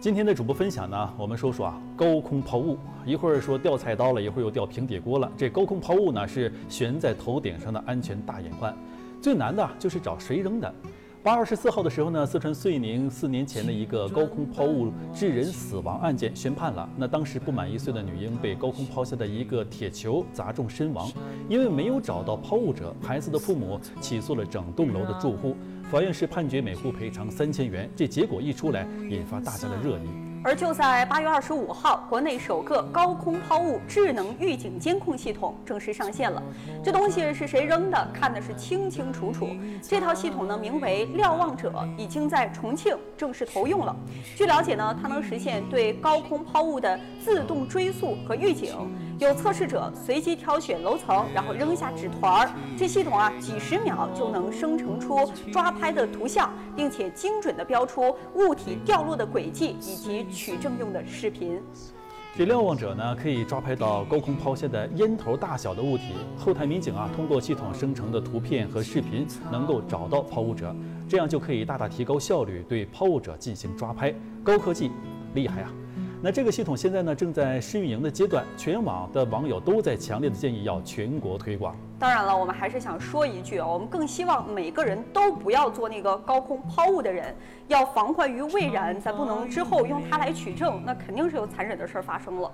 今天的主播分享呢，我们说说啊，高空抛物，一会儿说掉菜刀了，一会儿又掉平底锅了。这高空抛物呢，是悬在头顶上的安全大隐患。最难的就是找谁扔的。八月二十四号的时候呢，四川遂宁四年前的一个高空抛物致人死亡案件宣判了。那当时不满一岁的女婴被高空抛下的一个铁球砸中身亡，因为没有找到抛物者，孩子的父母起诉了整栋楼的住户。法院是判决每户赔偿三千元，这结果一出来，引发大家的热议。而就在八月二十五号，国内首个高空抛物智能预警监控系统正式上线了。这东西是谁扔的，看的是清清楚楚。这套系统呢，名为“瞭望者”，已经在重庆正式投用了。据了解呢，它能实现对高空抛物的自动追溯和预警。有测试者随机挑选楼层，然后扔下纸团儿，这系统啊，几十秒就能生成出抓拍的图像，并且精准地标出物体掉落的轨迹以及取证用的视频。这瞭望者呢，可以抓拍到高空抛下的烟头大小的物体，后台民警啊，通过系统生成的图片和视频，能够找到抛物者，这样就可以大大提高效率，对抛物者进行抓拍。高科技，厉害啊！那这个系统现在呢正在试运营的阶段，全网的网友都在强烈的建议要全国推广。当然了，我们还是想说一句啊，我们更希望每个人都不要做那个高空抛物的人，要防患于未然，咱不能之后用它来取证，那肯定是有残忍的事儿发生了。